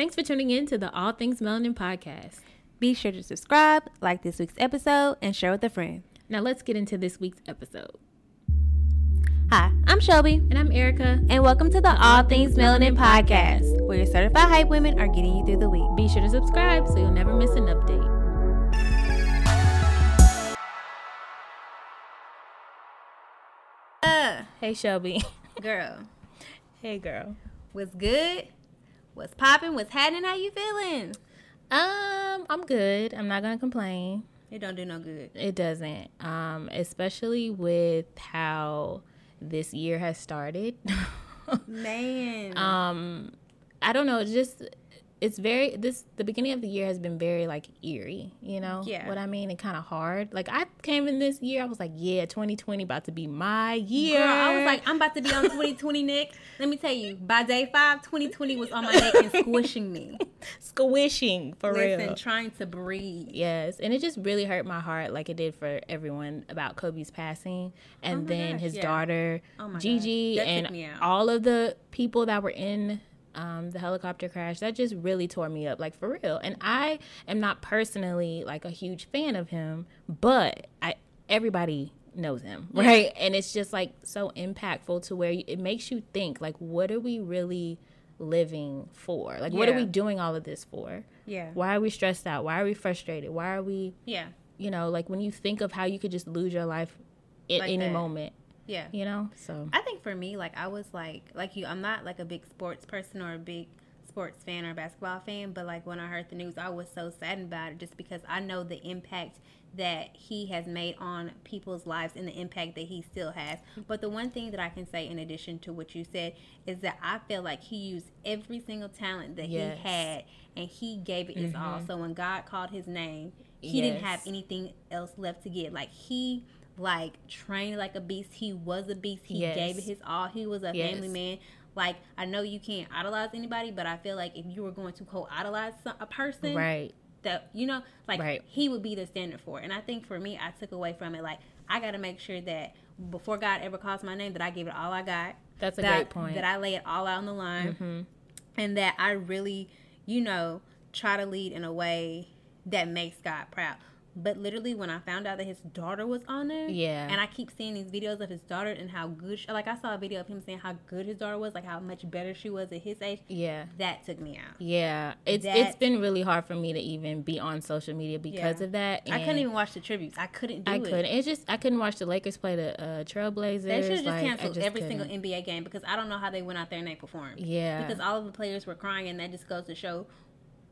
Thanks for tuning in to the All Things Melanin podcast. Be sure to subscribe, like this week's episode, and share with a friend. Now let's get into this week's episode. Hi, I'm Shelby, And I'm Erica. and welcome to the All Things Melanin podcast, where your certified hype women are getting you through the week. Be sure to subscribe so you'll never miss an update. Uh, Hey Shelby. girl, hey girl. what's good? What's popping? What's happening? How you feeling? Um, I'm good. I'm not gonna complain. It don't do no good. It doesn't. Um, especially with how this year has started. Man. um, I don't know. Just it's very this the beginning of the year has been very like eerie. You know Yeah. what I mean? And kind of hard. Like I came in this year, I was like, yeah, 2020 about to be my year. Girl, I was like, I'm about to be on 2020 nick Let me tell you, by day five, 2020 was on my neck and squishing me. squishing for Listen, real. trying to breathe. Yes, and it just really hurt my heart, like it did for everyone about Kobe's passing, and Oh then gosh, his yeah. daughter Oh Gigi, gosh, that took and all of the people that were in um, the helicopter crash. That just really tore me up, like for real. And I am not personally like a huge fan of him, but I everybody knows him, right? And it's just like so impactful to where you, it makes you think, like, what are we really living for? Like, what are we doing all of this for? Yeah. Why are we stressed out? Why are we frustrated? Why are we, Yeah. you know, like when you think of how you could just lose your life at Like any that. moment, Yeah. you know? So, I think for me, like I was like like you, I'm not like a big sports person or a big sports fan or basketball fan, but like when I heard the news, I was so saddened about it just because I know the impact that he has made on people's lives and the impact that he still has. But the one thing that I can say in addition to what you said is that I feel like he used every single talent that Yes. he had and he gave it his all. Mhm. So when God called his name, he didn't have anything else left to give. Like he like trained like a beast. He was a beast. He Yes. gave it his all. He was a Yes. family man. Like I know you can't idolize anybody, but I feel like if you were going to co-idolize a person, right. that you know, like Right. he would be the standard for. it. And I think for me, I took away from it. Like I got to make sure that before God ever calls my name, that I give it all I got. That's a that, great point. That I lay it all out on the line, Mhm. and that I really, you know, try to lead in a way that makes God proud. But literally, when I found out that his daughter was on there, Yeah. and I keep seeing these videos of his daughter and how good, she, like I saw a video of him saying how good his daughter was, like how much better she was at his age. Yeah. That took me out. Yeah. It's That- it's been really hard for me to even be on social media because Yeah. of that. I couldn't even watch the tributes. I couldn't do I it. couldn't. It's just I couldn't watch the Lakers play the uh, Trailblazers. They should have just like, canceled just every single couldn't. NBA game because I don't know how they went out there and they performed. Yeah. Because all of the players were crying, and that just goes to show,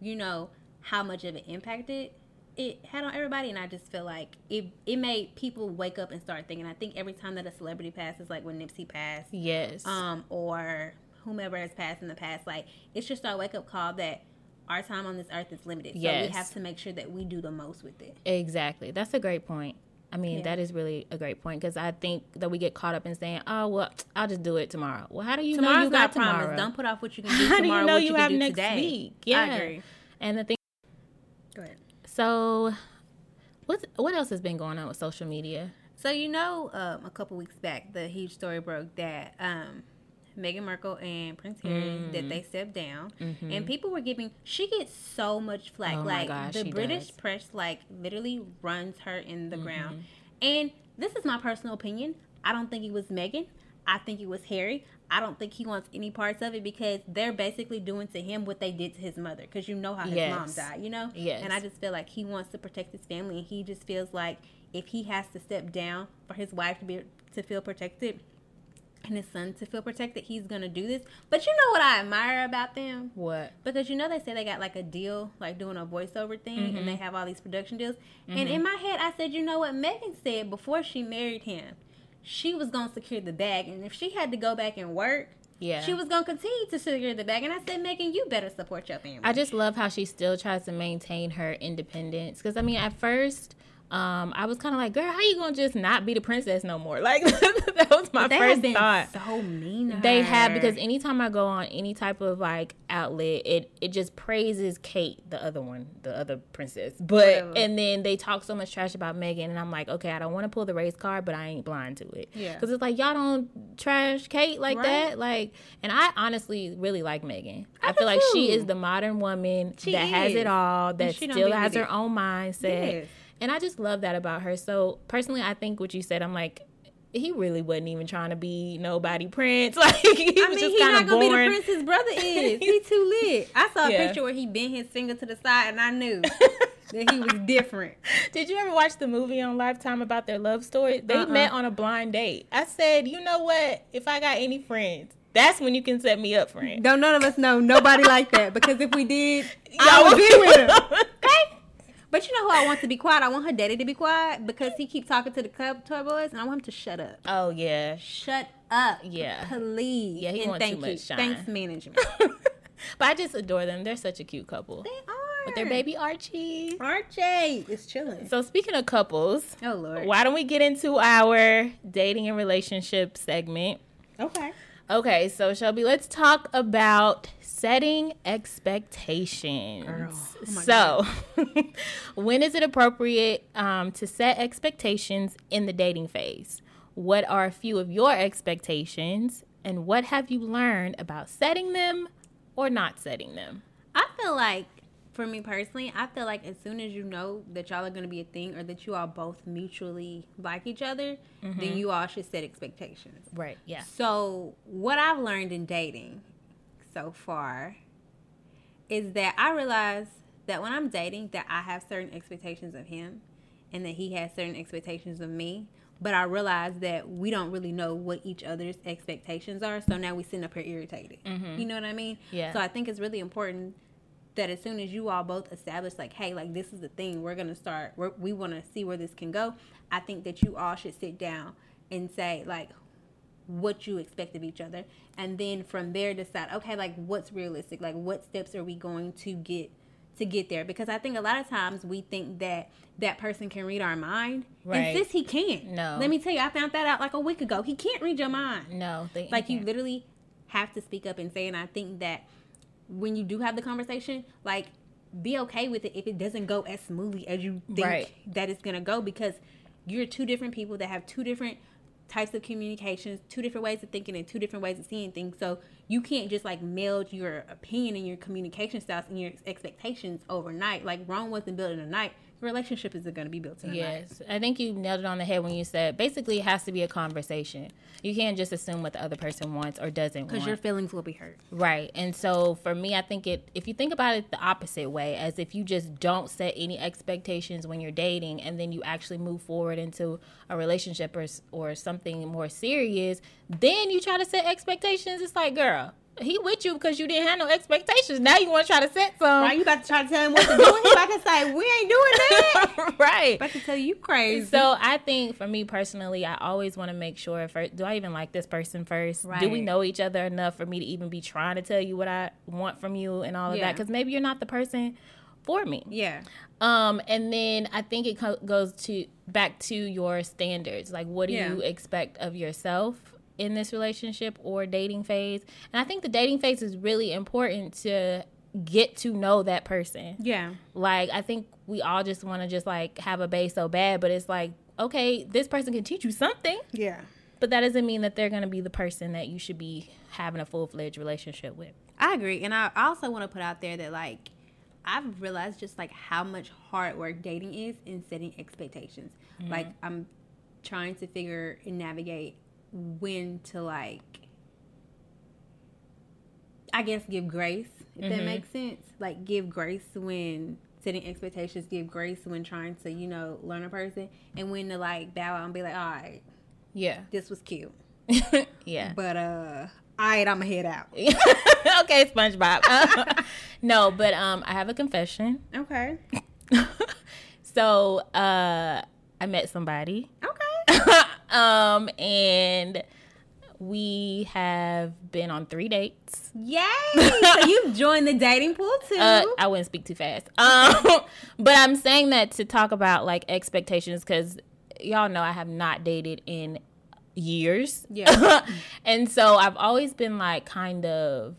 you know, how much of an impact it it had on everybody. And I just feel like it it made people wake up and start thinking. I think every time that a celebrity passes, like when Nipsey passed, yes. um, or whomever has passed in the past, like it's just our wake up call that our time on this earth is limited. So Yes. we have to make sure that we do the most with it. Exactly. That's a great point. I mean, Yeah. that is really a great point because I think that we get caught up in saying, "Oh, well, I'll just do it tomorrow." Well, how do you know you got tomorrow? promised. Don't put off what you can do tomorrow. how do you know you, have next today. week? Yeah, I agree. And the thing, Go ahead. So what what else has been going on with social media? So you know, um, a couple weeks back, the huge story broke that um, Meghan Markle and Prince Harry Mm. that they stepped down, Mhm. and people were giving. She gets so much flack. Oh my like gosh, the British does. press, like literally runs her in the Mm-hmm. ground. And this is my personal opinion. I don't think it was Meghan. I think it was Harry. I don't think he wants any parts of it because they're basically doing to him what they did to his mother. Because you know how his mom died, you know. Yes. And I just feel like he wants to protect his family, and he just feels like if he has to step down for his wife to be to feel protected and his son to feel protected, he's gonna do this. But you know what I admire about them? What? Because you know they say they got like a deal, like doing a voiceover thing, Mm-hmm. and they have all these production deals. And in my head, I said, you know what? Megan said before she married him, she was gonna secure the bag, and if she had to go back and work, Yeah. she was gonna continue to secure the bag. And I said, Megan, you better support your family. I just love how she still tries to maintain her independence. Because I mean, at first, um, I was kind of like, girl, how you gonna just not be the princess no more? Like that was my first thought. so mean. They have because anytime I go on any type of like outlet, it it just praises Kate, the other one, the other princess. But Whatever. and then they talk so much trash about Megan, and I'm like, okay, I don't want to pull the race card, but I ain't blind to it. Yeah. because it's like y'all don't trash Kate like Right. that. Like, and I honestly really like Megan. I, I feel like she is the modern woman She that has it all, that still has her it. own mindset. Yes. And I just love that about her. So personally, I think what you said, I'm like, he really wasn't even trying to be nobody prince. Like he I was mean, just he's kind not of gonna be the born. prince his brother is. he too lit. I saw a Yeah. picture where he bent his finger to the side, and I knew that he was different. Did you ever watch the movie on Lifetime about their love story? They Uh-uh. met on a blind date. I said, you know what? If I got any friends, that's when you can set me up, friend. Don't none of us know nobody like that because if we did, Y'all I would would be with him. okay. But you know who I want to be quiet? I want her daddy to be quiet because he keeps talking to the club toy boys, and I want him to shut up. Oh yeah. Shut up, Yeah. please. Yeah, he and want too thank much you. shine. Thanks, management. but I just adore them. They're such a cute couple. they are With their baby Archie. Archie is chilling. So speaking of couples, Oh lord. why don't we get into our dating and relationship segment? Okay. Okay, so Shelby, let's talk about setting expectations. Girl, oh so, when is it appropriate um, to set expectations in the dating phase? What are a few of your expectations, and what have you learned about setting them or not setting them? I feel like, for me personally, I feel like as soon as you know that y'all are going to be a thing or that you all both mutually like each other, then mm-hmm. you all should set expectations. Right. Yeah. So, what I've learned in dating so far is that I realize that when I'm dating that I have certain expectations of him and that he has certain expectations of me, but I realize that we don't really know what each other's expectations are, so now we sitting up here irritated. Mm-hmm. You know what I mean? Yeah. So I think it's really important that as soon as you all both establish like hey like this is the thing we're gonna start we're, we want to see where this can go i think that you all should sit down and say like what you expect of each other. And then from there decide okay like what's realistic? Like what steps are we going to get to get there? Because i think a lot of times we think that that person can read our mind. Right. and sis he can't. No. let me tell you i found that out like a week ago. He can't read your mind. No. Like you literally have to speak up and say and i think that when you do have the conversation like be okay with it if it doesn't go as smoothly as you think Right. that it's gonna go because you're two different people that have two different types of communications two different ways of thinking and two different ways of seeing things. So you can't just like meld your opinion and your communication styles and your expectations overnight. Like rome wasn't built in a night relationship isn't going to be built in a night Yes, I think you nailed it on the head when you said basically it has to be a conversation. You can't just assume what the other person wants or doesn't because your feelings will be hurt Right. And so for me, I think it, if you think about it the opposite way, as if you just don't set any expectations when you're dating and then you actually move forward into a relationship or, or something more serious, then you try to set expectations. It's like, girl, he with you because you didn't have no expectations. Now you want to try to set some. right you about to try to tell him what to do he about to say we ain't doing that right. about to tell you you crazy So I think for me personally, I always want to make sure first, do I even like this person first? Do we know each other enough for me to even be trying to tell you what I want from you and all of Yeah. that? Because maybe you're not the person for me. yeah Um, and then I think it co- goes to back to your standards. Like, what do Yeah. you expect of yourself in this relationship or dating phase? And I think the dating phase is really important to get to know that person. Yeah. Like i think we all just want to just like have a base so bad but it's like okay this person can teach you something. Yeah. But that doesn't mean that they're going to be the person that you should be having a full-fledged relationship with. I agree, and I also want to put out there that like I've realized just like how much hard work dating is in setting expectations. Mm-hmm. Like I'm trying to figure and navigate when to like I guess give grace, if that makes sense. Like give grace when setting expectations, give grace when trying to, you know, learn a person and when to like bow out and be like, All right, yeah this was cute. yeah But uh all right, I'ma head out. okay spongebob no but um i have a confession Okay. so uh i met somebody. Um and we have been on three dates. Yay! so you've joined the dating pool too. Uh, I wouldn't speak too fast. Um, but I'm saying that to talk about like expectations because y'all know I have not dated in years. Yeah. and so I've always been like kind of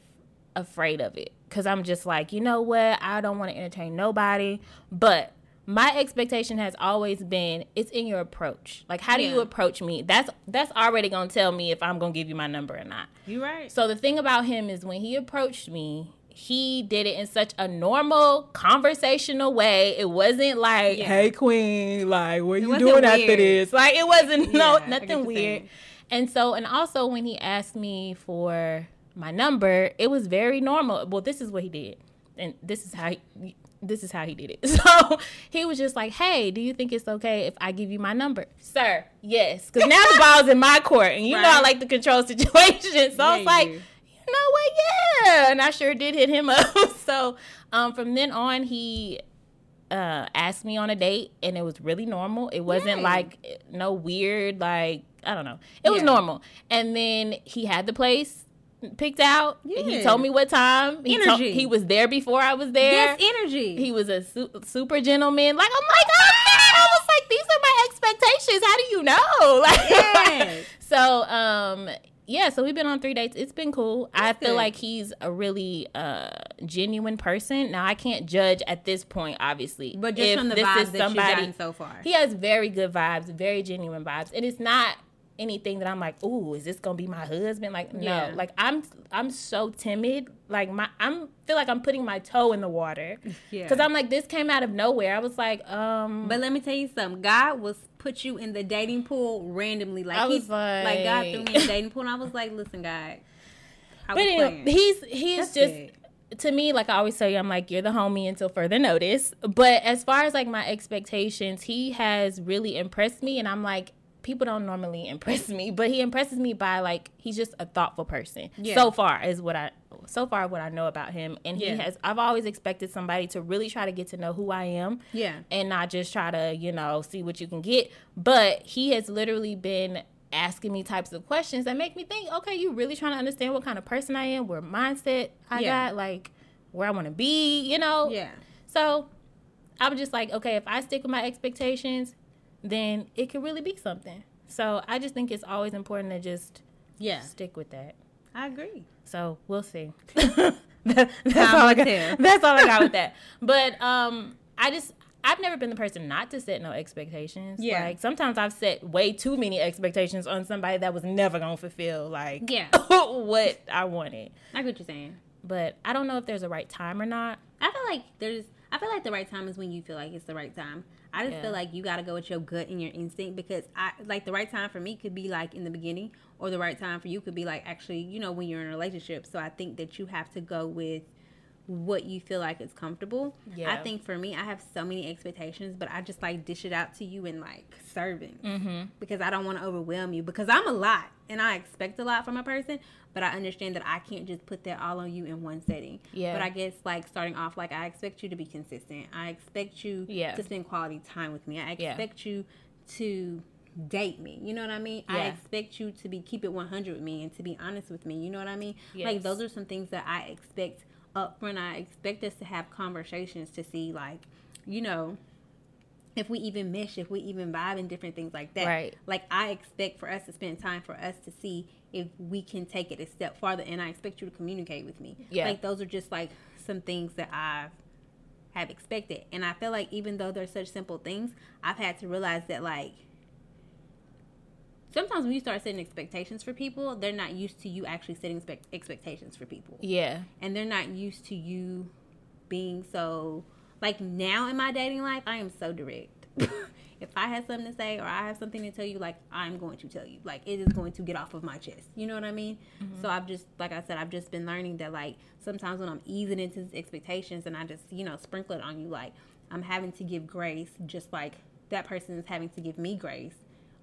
afraid of it because I'm just like, you know what? I don't want to entertain nobody. But my expectation has always been it's in your approach. Like, how do you approach me? That's that's already gonna tell me if I'm gonna give you my number or not. you right. So the thing about him is when he approached me, he did it in such a normal conversational way. It wasn't like, Yeah. "Hey queen, like what are you doing after this?" Like it wasn't no Yeah, nothing weird. And so and also when he asked me for my number, it was very normal. Well, this is what he did. And this is how he, this is how he did it. So he was just like, "Hey, do you think it's okay if I give you my number, sir?" Yes, because now the ball's in my court, and you know I like to control situation. So I was like, you know what? Yeah, and I sure did hit him up. so um, from then on, he uh, asked me on a date, and it was really normal. It wasn't Yay. like no weird, like I don't know. It was normal. And then he had the place picked out. He told me what time. He, Energy. he was there before I was there. yes, energy. He was a su- super gentleman. Like I'm like, oh man, I was like, these are my expectations. How do you know? Like, Yes. so um, yeah. So we've been on three dates. It's been cool. I feel good. like he's a really uh genuine person. Now I can't judge at this point, obviously, but just if from the vibes that you've gotten so far. He has very good vibes, very genuine vibes, and it's not anything that I'm like, ooh, is this gonna be my husband? Like, no, Yeah. like I'm I'm so timid. Like my I'm feel like I'm putting my toe in the water. Yeah. Because I'm like, this came out of nowhere. I was like, um But let me tell you something. God was put you in the dating pool randomly. Like I he, was like, God threw me in the dating pool, and I was like, "Listen, God." I But was anyway, he's he's That's just good. to me, like I always tell you, I'm like, you're the homie until further notice. But as far as like my expectations, he has really impressed me and I'm like, people don't normally impress me, but he impresses me by like he's just a thoughtful person. Yeah. So far is what I so far what I know about him. And Yeah. he has I've always expected somebody to really try to get to know who I am Yeah. and not just try to, you know, see what you can get. But he has literally been asking me types of questions that make me think, okay, you really trying to understand what kind of person I am, where mindset I Yeah. got, like where I want to be, you know? Yeah. So I was just like, okay, if I stick with my expectations, then it could really be something. So I just think it's always important to just Yeah. stick with that. I agree. So we'll see. That- that's Time all I got. tell. That's all I got with that. But um, I just I've never been the person not to set no expectations. Yeah. Like sometimes I've set way too many expectations on somebody that was never gonna fulfill like Yeah. what I wanted. I get what you're saying. But I don't know if there's a right time or not. I feel like there's. I feel like the right time is when you feel like it's the right time. I just Yeah. feel like you got to go with your gut and your instinct because I like the right time for me could be like in the beginning, or the right time for you could be like actually, you know, when you're in a relationship. So I think that you have to go with what you feel like is comfortable. Yeah. I think for me, I have so many expectations, but I just like dish it out to you in like serving Mm-hmm. because I don't want to overwhelm you because I'm a lot and I expect a lot from a person, but I understand that I can't just put that all on you in one setting. Yeah. But I guess like starting off, like I expect you to be consistent. I expect you Yeah. to spend quality time with me. I Yeah. expect you to date me. You know what I mean? Yeah. I expect you to be keep it 100 with me and to be honest with me. You know what I mean? Yes. Like those are some things that I expect up front. I expect us to have conversations to see like, you know, if we even mesh, if we even vibe and different things like that. Right. Like I expect for us to spend time for us to see if we can take it a step farther and I expect you to communicate with me. Yeah. Like those are just like some things that I've have expected. And I feel like even though they're such simple things, I've had to realize that like sometimes when you start setting expectations for people, they're not used to you actually setting expect- expectations for people. Yeah. and they're not used to you being so like now in my dating life i am so direct. If i have something to say or i have something to tell you like i'm going to tell you. Like it is going to get off of my chest. You know what i mean? Mm-hmm. So i've just like i said i've just been learning that like sometimes when i'm easing into these expectations and i just you know sprinkle it on you like i'm having to give grace just like that person is having to give me grace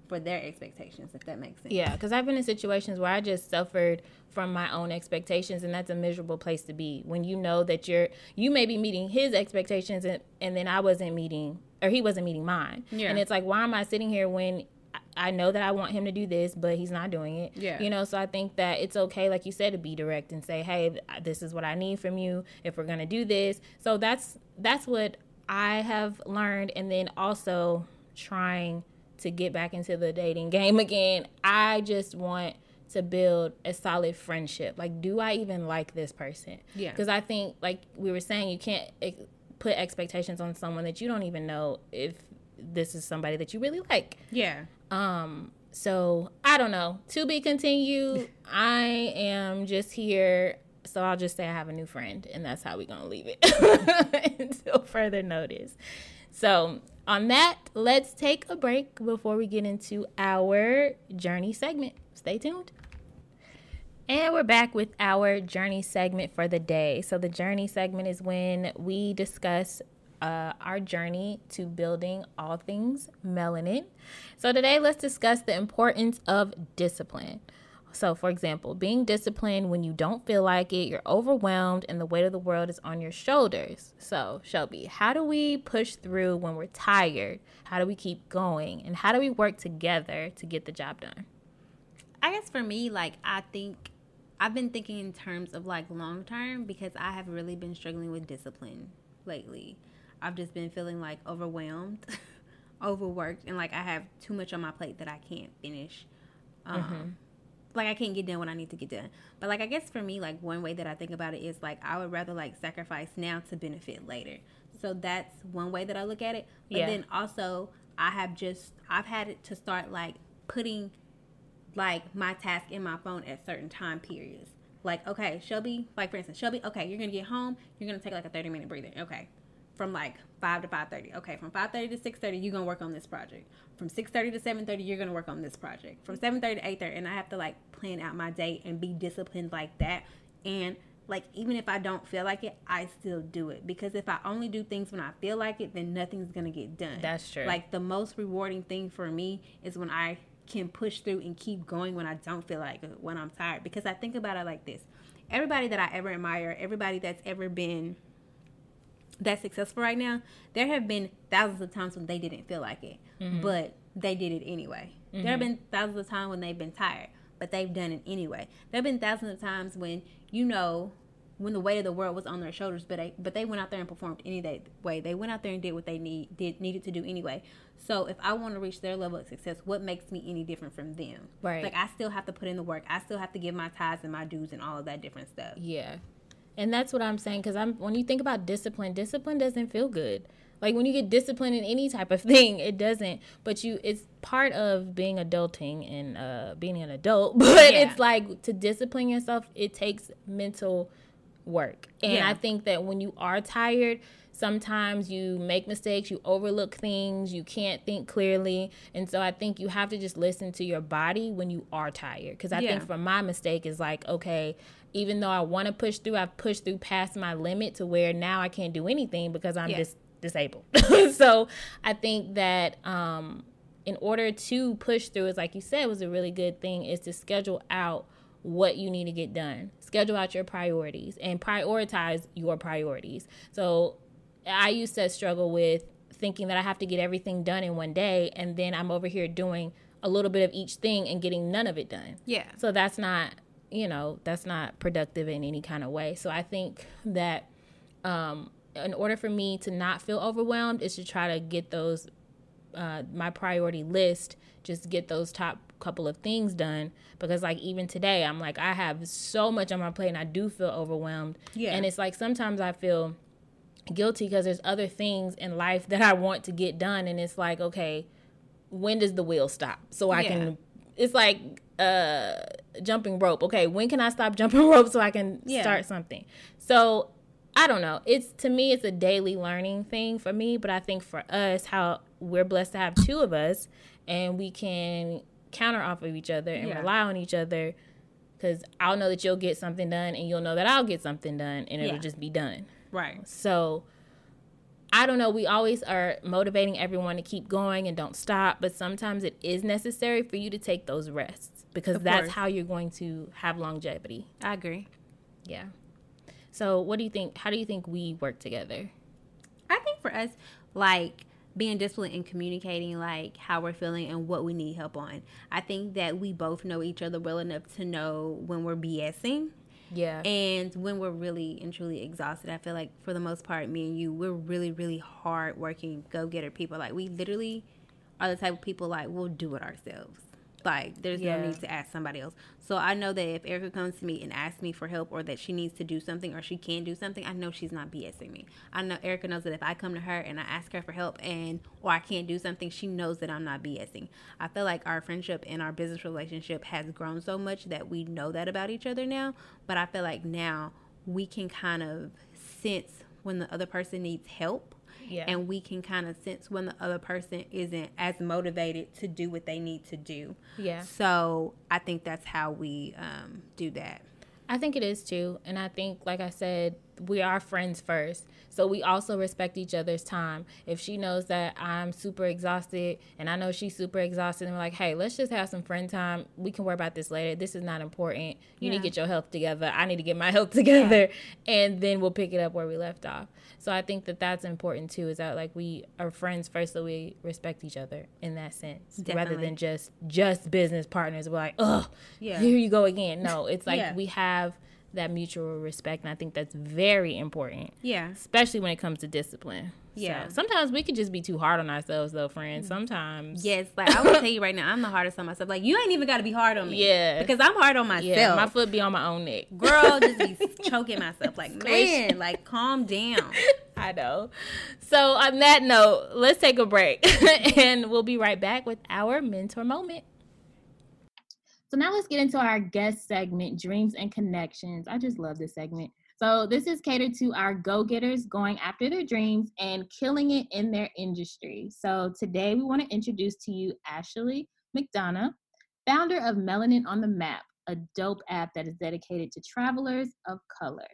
for their expectations if that makes sense Yeah, because I've been in situations where I just suffered from my own expectations, and that's a miserable place to be. When you know that you're, you may be meeting his expectations, and, and then I wasn't meeting, or he wasn't meeting mine. Yeah. And it's like, why am I sitting here when I know that I want him to do this, but he's not doing it. Yeah. You know, so I think that it's okay, like you said, to be direct and say, hey, this is what I need from you if we're going to do this. So that's that's what I have learned. And then also trying to get back into the dating game again. I just want to build a solid friendship. Like, do I even like this person? Yeah. Because I think, like we were saying, you can't ex- put expectations on someone that you don't even know if this is somebody that you really like. Yeah. Um, so I don't know. To be continued. I am just here. So I'll just say I have a new friend, and that's how we're gonna leave it until further notice. So on that, let's take a break before we get into our journey segment. Stay tuned. And we're back with our journey segment for the day. So, the journey segment is when we discuss uh, our journey to building all things melanin. So, today let's discuss the importance of discipline. So, for example, being disciplined when you don't feel like it, you're overwhelmed, and the weight of the world is on your shoulders. So, Shelby, how do we push through when we're tired? How do we keep going? And how do we work together to get the job done? I guess for me, like, I think I've been thinking in terms of like long term because I have really been struggling with discipline lately. I've just been feeling like overwhelmed, overworked, and like I have too much on my plate that I can't finish. Um, Mm-hmm. Like I can't get done what I need to get done. But like I guess for me, like one way that I think about it is like I would rather like sacrifice now to benefit later. So that's one way that I look at it. But Yeah. then also I have just I've had it to start like putting like my task in my phone at certain time periods. Like, okay, Shelby, like for instance, Shelby, okay, you're gonna get home, you're gonna take like a 30 minute breather. Okay. From like five to five thirty. Okay, from five thirty to six thirty, you're gonna work on this project. From six thirty to seven thirty, you're gonna work on this project. From seven thirty to eight thirty, and I have to like plan out my day and be disciplined like that. And like even if I don't feel like it, I still do it because if I only do things when I feel like it, then nothing's gonna get done. That's true. Like the most rewarding thing for me is when I can push through and keep going when I don't feel like it, when I'm tired. Because I think about it like this: everybody that I ever admire, everybody that's ever been that successful right now, there have been thousands of times when they didn't feel like it, mm-hmm. but they did it anyway. There have mm-hmm. been thousands of times when they've been tired, but they've done it anyway. There have been thousands of times when you know when the weight of the world was on their shoulders, but they but they went out there and performed any day way. They went out there and did what they need did needed to do anyway. So if I want to reach their level of success, what makes me any different from them? Right. Like I still have to put in the work. I still have to give my tithes and my dues and all of that different stuff. Yeah. And that's what I'm saying because I'm when you think about discipline, discipline doesn't feel good. Like when you get disciplined in any type of thing, it doesn't. But you, it's part of being adulting and uh, being an adult. But Yeah. it's like to discipline yourself, it takes mental work. And Yeah. I think that when you are tired, sometimes you make mistakes, you overlook things, you can't think clearly. And so I think you have to just listen to your body when you are tired. Because I Yeah. think for my mistake is like, okay, even though I want to push through, I've pushed through past my limit to where now I can't do anything because I'm Yeah. just disabled. so I think that um, in order to push through, is like you said, was a really good thing is to schedule out what you need to get done. Schedule out your priorities and prioritize your priorities. So I used to struggle with thinking that I have to get everything done in one day, and then I'm over here doing a little bit of each thing and getting none of it done. Yeah. So that's not, you know, that's not productive in any kind of way. So I think that um, in order for me to not feel overwhelmed is to try to get those, uh, my priority list, just get those top couple of things done. Because like even today, I'm like, I have so much on my plate and I do feel overwhelmed. Yeah. And it's like sometimes I feel guilty because there's other things in life that I want to get done. And it's like, okay, when does the wheel stop? So I Yeah. can, it's like uh jumping rope. Okay, when can I stop jumping rope so I can Yeah. start something? So I don't know. It's to me it's a daily learning thing for me, but I think for us how we're blessed to have two of us and we can counter off of each other and Yeah. rely on each other cuz I'll know that you'll get something done and you'll know that I'll get something done and it'll Yeah. just be done. Right. So I don't know. We always are motivating everyone to keep going and don't stop, but sometimes it is necessary for you to take those rests because Of that's course. how you're going to have longevity. I agree. Yeah. So, what do you think? How do you think we work together? I think for us, like being disciplined and communicating like how we're feeling and what we need help on. I think that we both know each other well enough to know when we're BSing. Yeah. And when we're really and truly exhausted, I feel like for the most part, me and you, we're really, really hard working, go getter people. Like we literally are the type of people like we'll do it ourselves. Like there's Yeah. no need to ask somebody else. So I know that if Erica comes to me and asks me for help or that she needs to do something or she can do something, I know she's not BSing me. I know Erica knows that if I come to her and I ask her for help and or I can't do something, she knows that I'm not BSing. I feel like our friendship and our business relationship has grown so much that we know that about each other now. But I feel like now we can kind of sense when the other person needs help Yeah. and we can kind of sense when the other person isn't as motivated to do what they need to do. yeah. So I think that's how we um, do that. I think it is too. And I think, like I said, we are friends first. So we also respect each other's time. If she knows that I'm super exhausted and I know she's super exhausted, and we're like, hey, let's just have some friend time. We can worry about this later. This is not important. You need to get your health together. I need to get my health together. And then we'll pick it up where we left off. So I think that that's important too, is that like we are friends first, so we respect each other in that sense, rather than just just business partners. We're like, oh, Yeah. here you go again. No, it's like Yeah. we have that mutual respect, and I think that's very important, Yeah. especially when it comes to discipline. Yeah. So sometimes we can just be too hard on ourselves, though, friends. Mm. Sometimes. Yes, like I will tell you right now, I'm the hardest on myself. Like you ain't even got to be hard on me. Yeah. because I'm hard on myself. Yeah, my foot be on my own neck. Girl, just be choking myself. Like man, like calm down. I know. So on that note, let's take a break, and we'll be right back with our mentor moment. So now let's get into our guest segment, Dreams and Connections. I just love this segment. So this is catered to our go-getters going after their dreams and killing it in their industry. So today we want to introduce to you Ashley McDonough, founder of Melanin on the Map, a dope app that is dedicated to travelers of color.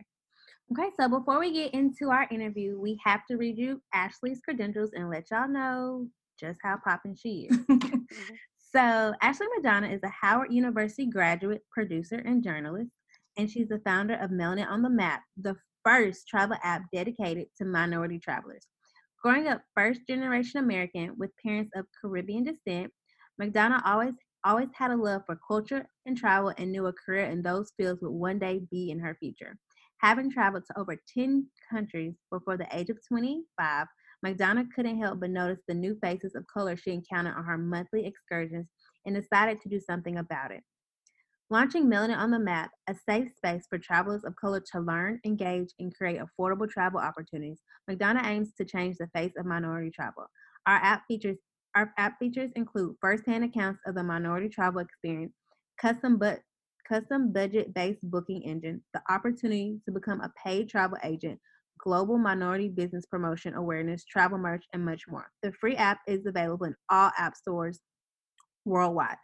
Okay, so before we get into our interview, we have to read you Ashley's credentials and let y'all know just how poppin' she is. Mm-hmm. So, Ashley McDonough is a Howard University graduate, producer, and journalist, and she's the founder of Melanin on the Map, the first travel app dedicated to minority travelers. Growing up first generation American with parents of Caribbean descent, McDonough always always had a love for culture and travel and knew a career in those fields would one day be in her future. Having traveled to over 10 countries before the age of 25, McDonough couldn't help but notice the new faces of color she encountered on her monthly excursions and decided to do something about it. Launching Melanin on the Map, a safe space for travelers of color to learn, engage, and create affordable travel opportunities, McDonough aims to change the face of minority travel. Our app features our app features include firsthand accounts of the minority travel experience, custom but custom budget based booking engine, the opportunity to become a paid travel agent, global minority business promotion awareness, travel merch, and much more. The free app is available in all app stores worldwide.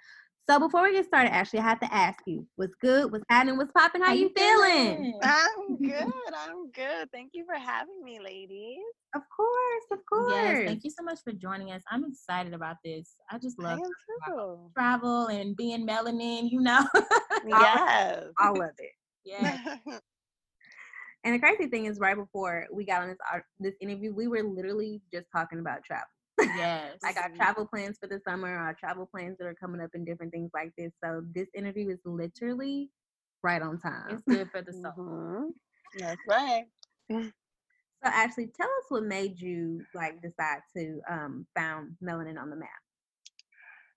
So before we get started, Ashley, I have to ask you, what's good? What's happening? What's popping? How, you feeling? I'm good. I'm good. Thank you for having me, ladies. Of course, of course. Yes, thank you so much for joining us. I'm excited about this. I just love am too. travel and being melanin, you know. Yes. All of it. yeah. And the crazy thing is, right before we got on this this interview, we were literally just talking about travel. Yes. like our travel plans for the summer, our travel plans that are coming up, and different things like this. So this interview is literally right on time. it's good for the soul. Mhm. That's right. So actually, tell us what made you like decide to um, found Melanin on the Map.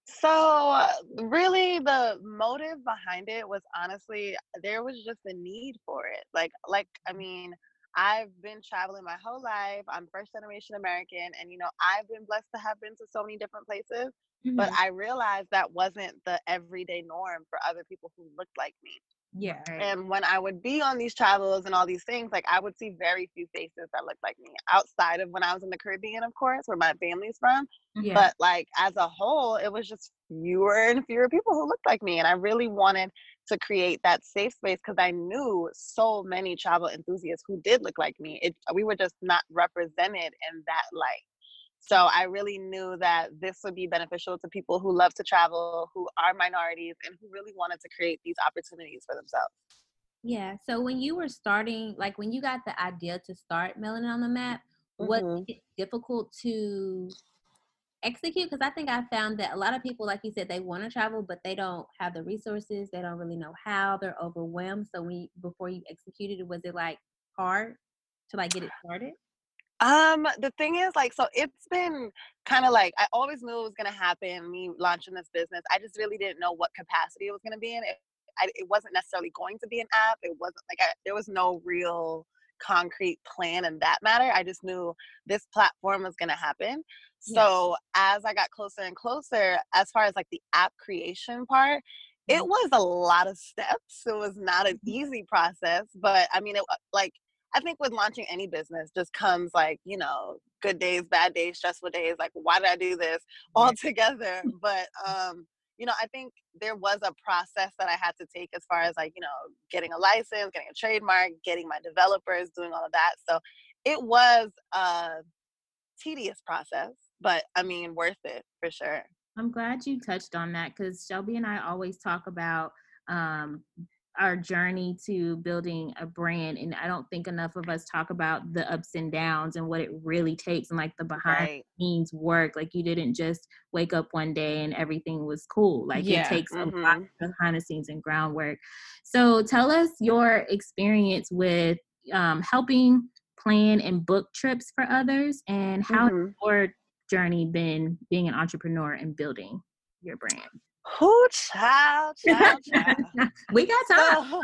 So, really, the motive behind it was honestly there was just a need for it. Like, like I mean, I've been traveling my whole life. I'm first generation American, and you know, I've been blessed to have been to so many different places. But Mm-hmm. I realized that wasn't the everyday norm for other people who looked like me. Yeah. And when I would be on these travels and all these things, like I would see very few faces that looked like me outside of when I was in the Caribbean, of course, where my family's from. yeah. But like as a whole, it was just fewer and fewer people who looked like me. And I really wanted to create that safe space because I knew so many travel enthusiasts who did look like me. It, we were just not represented in that light. So I really knew that this would be beneficial to people who love to travel, who are minorities, and who really wanted to create these opportunities for themselves. Yeah. So when you were starting, like when you got the idea to start Melanin on the Map, was Mhm. it difficult to execute because i think i found that a lot of people like you said they want to travel but they don't have the resources they don't really know how they're overwhelmed so we before you executed it was it like hard to like get it started um, the thing is, like, so it's been kind of like I always knew it was gonna happen. Me launching this business, I just really didn't know what capacity it was gonna be in. It, I, it wasn't necessarily going to be an app. It wasn't like I, there was no real concrete plan in that matter. I just knew this platform was gonna happen. So yeah. as I got closer and closer, as far as like the app creation part, it mm-hmm. was a lot of steps. It was not an mm-hmm. easy process, but I mean, it like I think with launching any business just comes like, you know, good days, bad days, stressful days, like why did I do this all together? But um, you know, I think there was a process that I had to take as far as like, you know, getting a license, getting a trademark, getting my developers, doing all of that. So it was a tedious process, but I mean worth it for sure. I'm glad you touched on that because Shelby and I always talk about um, our journey to building a brand and i don't think enough of us talk about the ups and downs and what it really takes and like the behind right. the scenes work like you didn't just wake up one day and everything was cool like yeah. it takes mm-hmm. a lot mm-hmm. of behind the scenes and groundwork so tell us your experience with um, helping plan and book trips for others and how mm-hmm. your journey been being an entrepreneur and building your brand who child, child, child. we got time. So,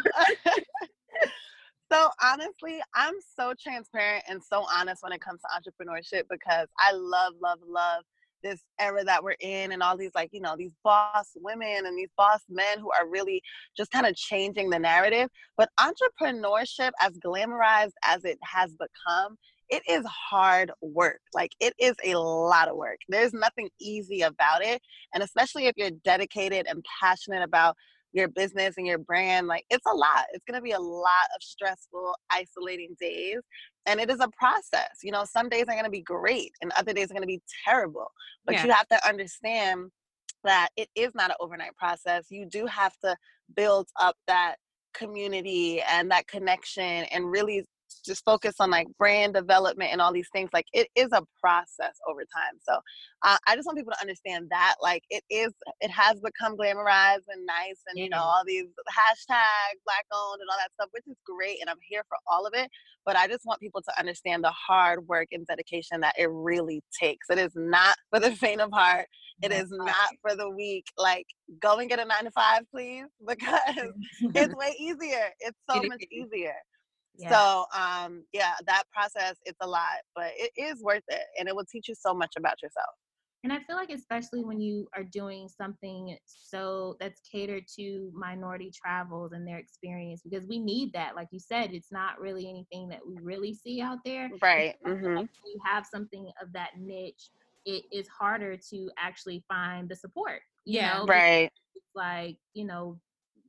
so honestly, I'm so transparent and so honest when it comes to entrepreneurship because I love, love, love this era that we're in and all these like you know these boss women and these boss men who are really just kind of changing the narrative but entrepreneurship as glamorized as it has become it is hard work. Like it is a lot of work. There's nothing easy about it. And especially if you're dedicated and passionate about your business and your brand, like it's a lot. It's going to be a lot of stressful, isolating days. And it is a process. You know, some days are going to be great and other days are going to be terrible. But yeah. you have to understand that it is not an overnight process. You do have to build up that community and that connection and really just focus on like brand development and all these things like it is a process over time so uh, i just want people to understand that like it is it has become glamorized and nice and you know all these hashtags black owned and all that stuff which is great and i'm here for all of it but i just want people to understand the hard work and dedication that it really takes it is not for the faint of heart it is not for the weak. Like, go and get a nine to five, please, because it's way easier. It's so much easier. Yeah. So um yeah, that process it's a lot, but it is worth it and it will teach you so much about yourself. And I feel like especially when you are doing something so that's catered to minority travels and their experience because we need that. Like you said, it's not really anything that we really see out there. Right. Mm-hmm. you have something of that niche, it is harder to actually find the support. yeah. Know? Right. It's like, you know,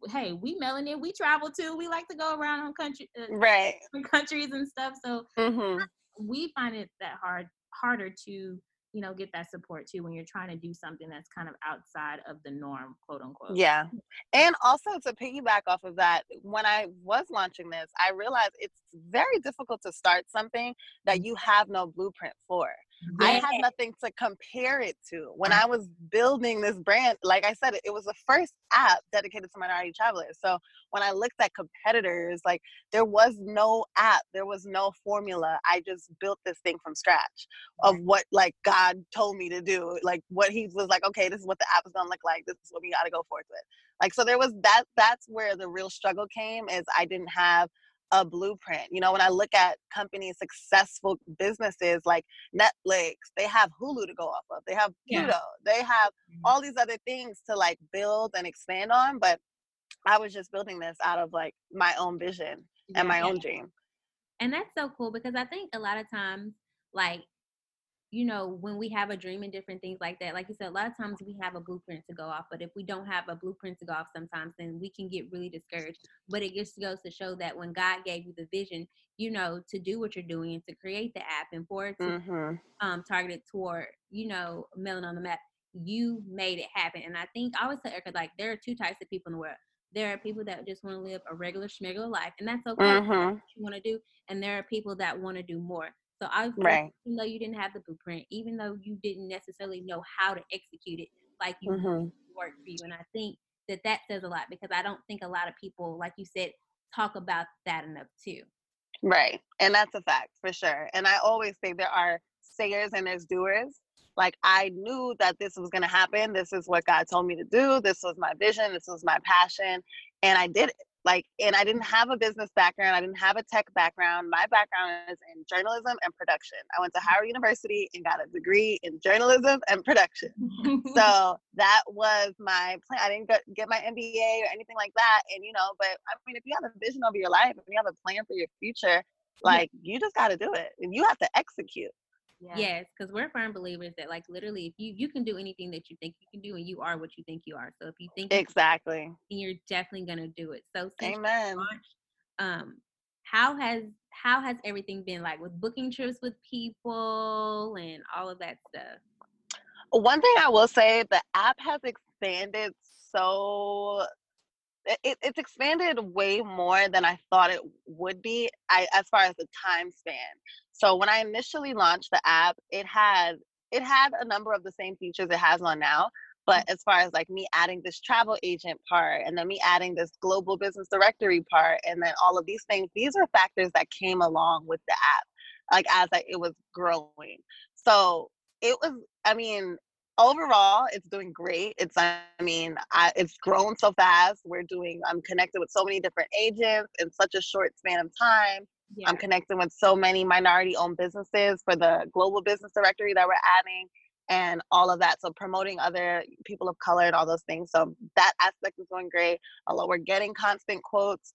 hey, we melanin, we travel too. We like to go around on country, uh, right, countries and stuff. So mm-hmm. we find it that hard harder to you know get that support too when you're trying to do something that's kind of outside of the norm quote unquote yeah and also to piggyback off of that when i was launching this i realized it's very difficult to start something that mm-hmm. you have no blueprint for yeah. I had nothing to compare it to. When I was building this brand, like I said, it was the first app dedicated to minority travelers. So when I looked at competitors, like there was no app, there was no formula. I just built this thing from scratch of what like God told me to do. Like what he was like, okay, this is what the app is gonna look like. This is what we gotta go forth with. Like so there was that that's where the real struggle came is I didn't have a blueprint. You know, when I look at companies, successful businesses like Netflix, they have Hulu to go off of, they have Pluto, yeah. they have mm-hmm. all these other things to like build and expand on. But I was just building this out of like my own vision and my yeah. own dream. And that's so cool because I think a lot of times, like you know, when we have a dream and different things like that, like you said, a lot of times we have a blueprint to go off. But if we don't have a blueprint to go off sometimes, then we can get really discouraged. But it just goes to show that when God gave you the vision, you know, to do what you're doing and to create the app and for it to mm-hmm. um, targeted toward, you know, melanin on the map, you made it happen. And I think I always tell Erica, like, there are two types of people in the world. There are people that just want to live a regular schmegular life, and that's okay. Mm-hmm. What you want to do, and there are people that want to do more. So I Right. even though you didn't have the blueprint, even though you didn't necessarily know how to execute it, like you hmm worked for you. And I think that that says a lot because I don't think a lot of people, like you said, talk about that enough too. Right. And that's a fact for sure. And I always say there are sayers and there's doers. Like I knew that this was going to happen. This is what God told me to do. This was my vision. This was my passion. And I did it. Like, and I didn't have a business background. I didn't have a tech background. My background is in journalism and production. I went to Howard University and got a degree in journalism and production. So that was my plan. I didn't get, get my MBA or anything like that. And, you know, but I mean, if you have a vision of your life and you have a plan for your future, like you just got to do it and you have to execute. Yes, because we're firm believers that like literally if you you can do anything that you think you can do and you are what you think you are. So if you think you Exactly. you're definitely gonna do it. So Amen. launched, um how has how has everything been like with booking trips with people and all of that stuff? One thing I will say, the app has expanded so it, it's expanded way more than I thought it would be. I as far as the time span. So when I initially launched the app, it had it had a number of the same features it has on now. But mm-hmm. as far as like me adding this travel agent part and then me adding this global business directory part and then all of these things, these are factors that came along with the app, like as I, it was growing. So it was, I mean, overall it's doing great it's i mean I, it's grown so fast we're doing i'm connected with so many different agents in such a short span of time Yeah. i'm connecting with so many minority owned businesses for the global business directory that we're adding and all of that so promoting other people of color and all those things so that aspect is going great although we're getting constant quotes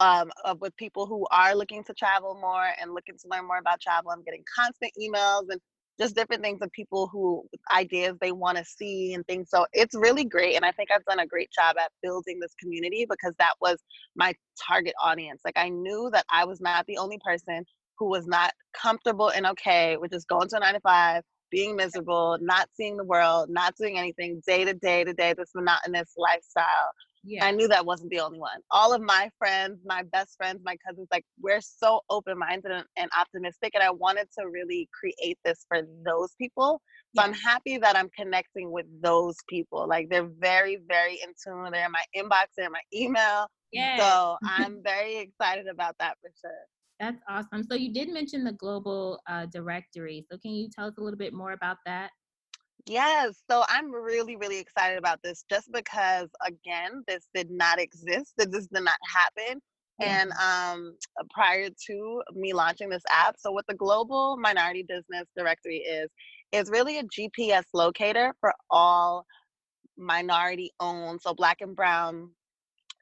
um, of with people who are looking to travel more and looking to learn more about travel i'm getting constant emails and just different things of people who ideas they want to see and things. So it's really great. And I think I've done a great job at building this community because that was my target audience. Like I knew that I was not the only person who was not comfortable and okay with just going to a nine to five, being miserable, not seeing the world, not doing anything day to day to day, this monotonous lifestyle. Yeah. I knew that wasn't the only one. All of my friends, my best friends, my cousins, like we're so open minded and, and optimistic. And I wanted to really create this for those people. So I'm happy that I'm connecting with those people. Like they're very, very in tune. They're in my inbox, they're in my email. yeah. So I'm very excited about that for sure. That's awesome. So you did mention the global uh, directory. So can you tell us a little bit more about that? Yes, so I'm really, really excited about this just because, again, this did not exist. That this did not happen. And um, prior to me launching this app, so what the Global Minority Business Directory is, is really a GPS locator for all minority owned, so black and brown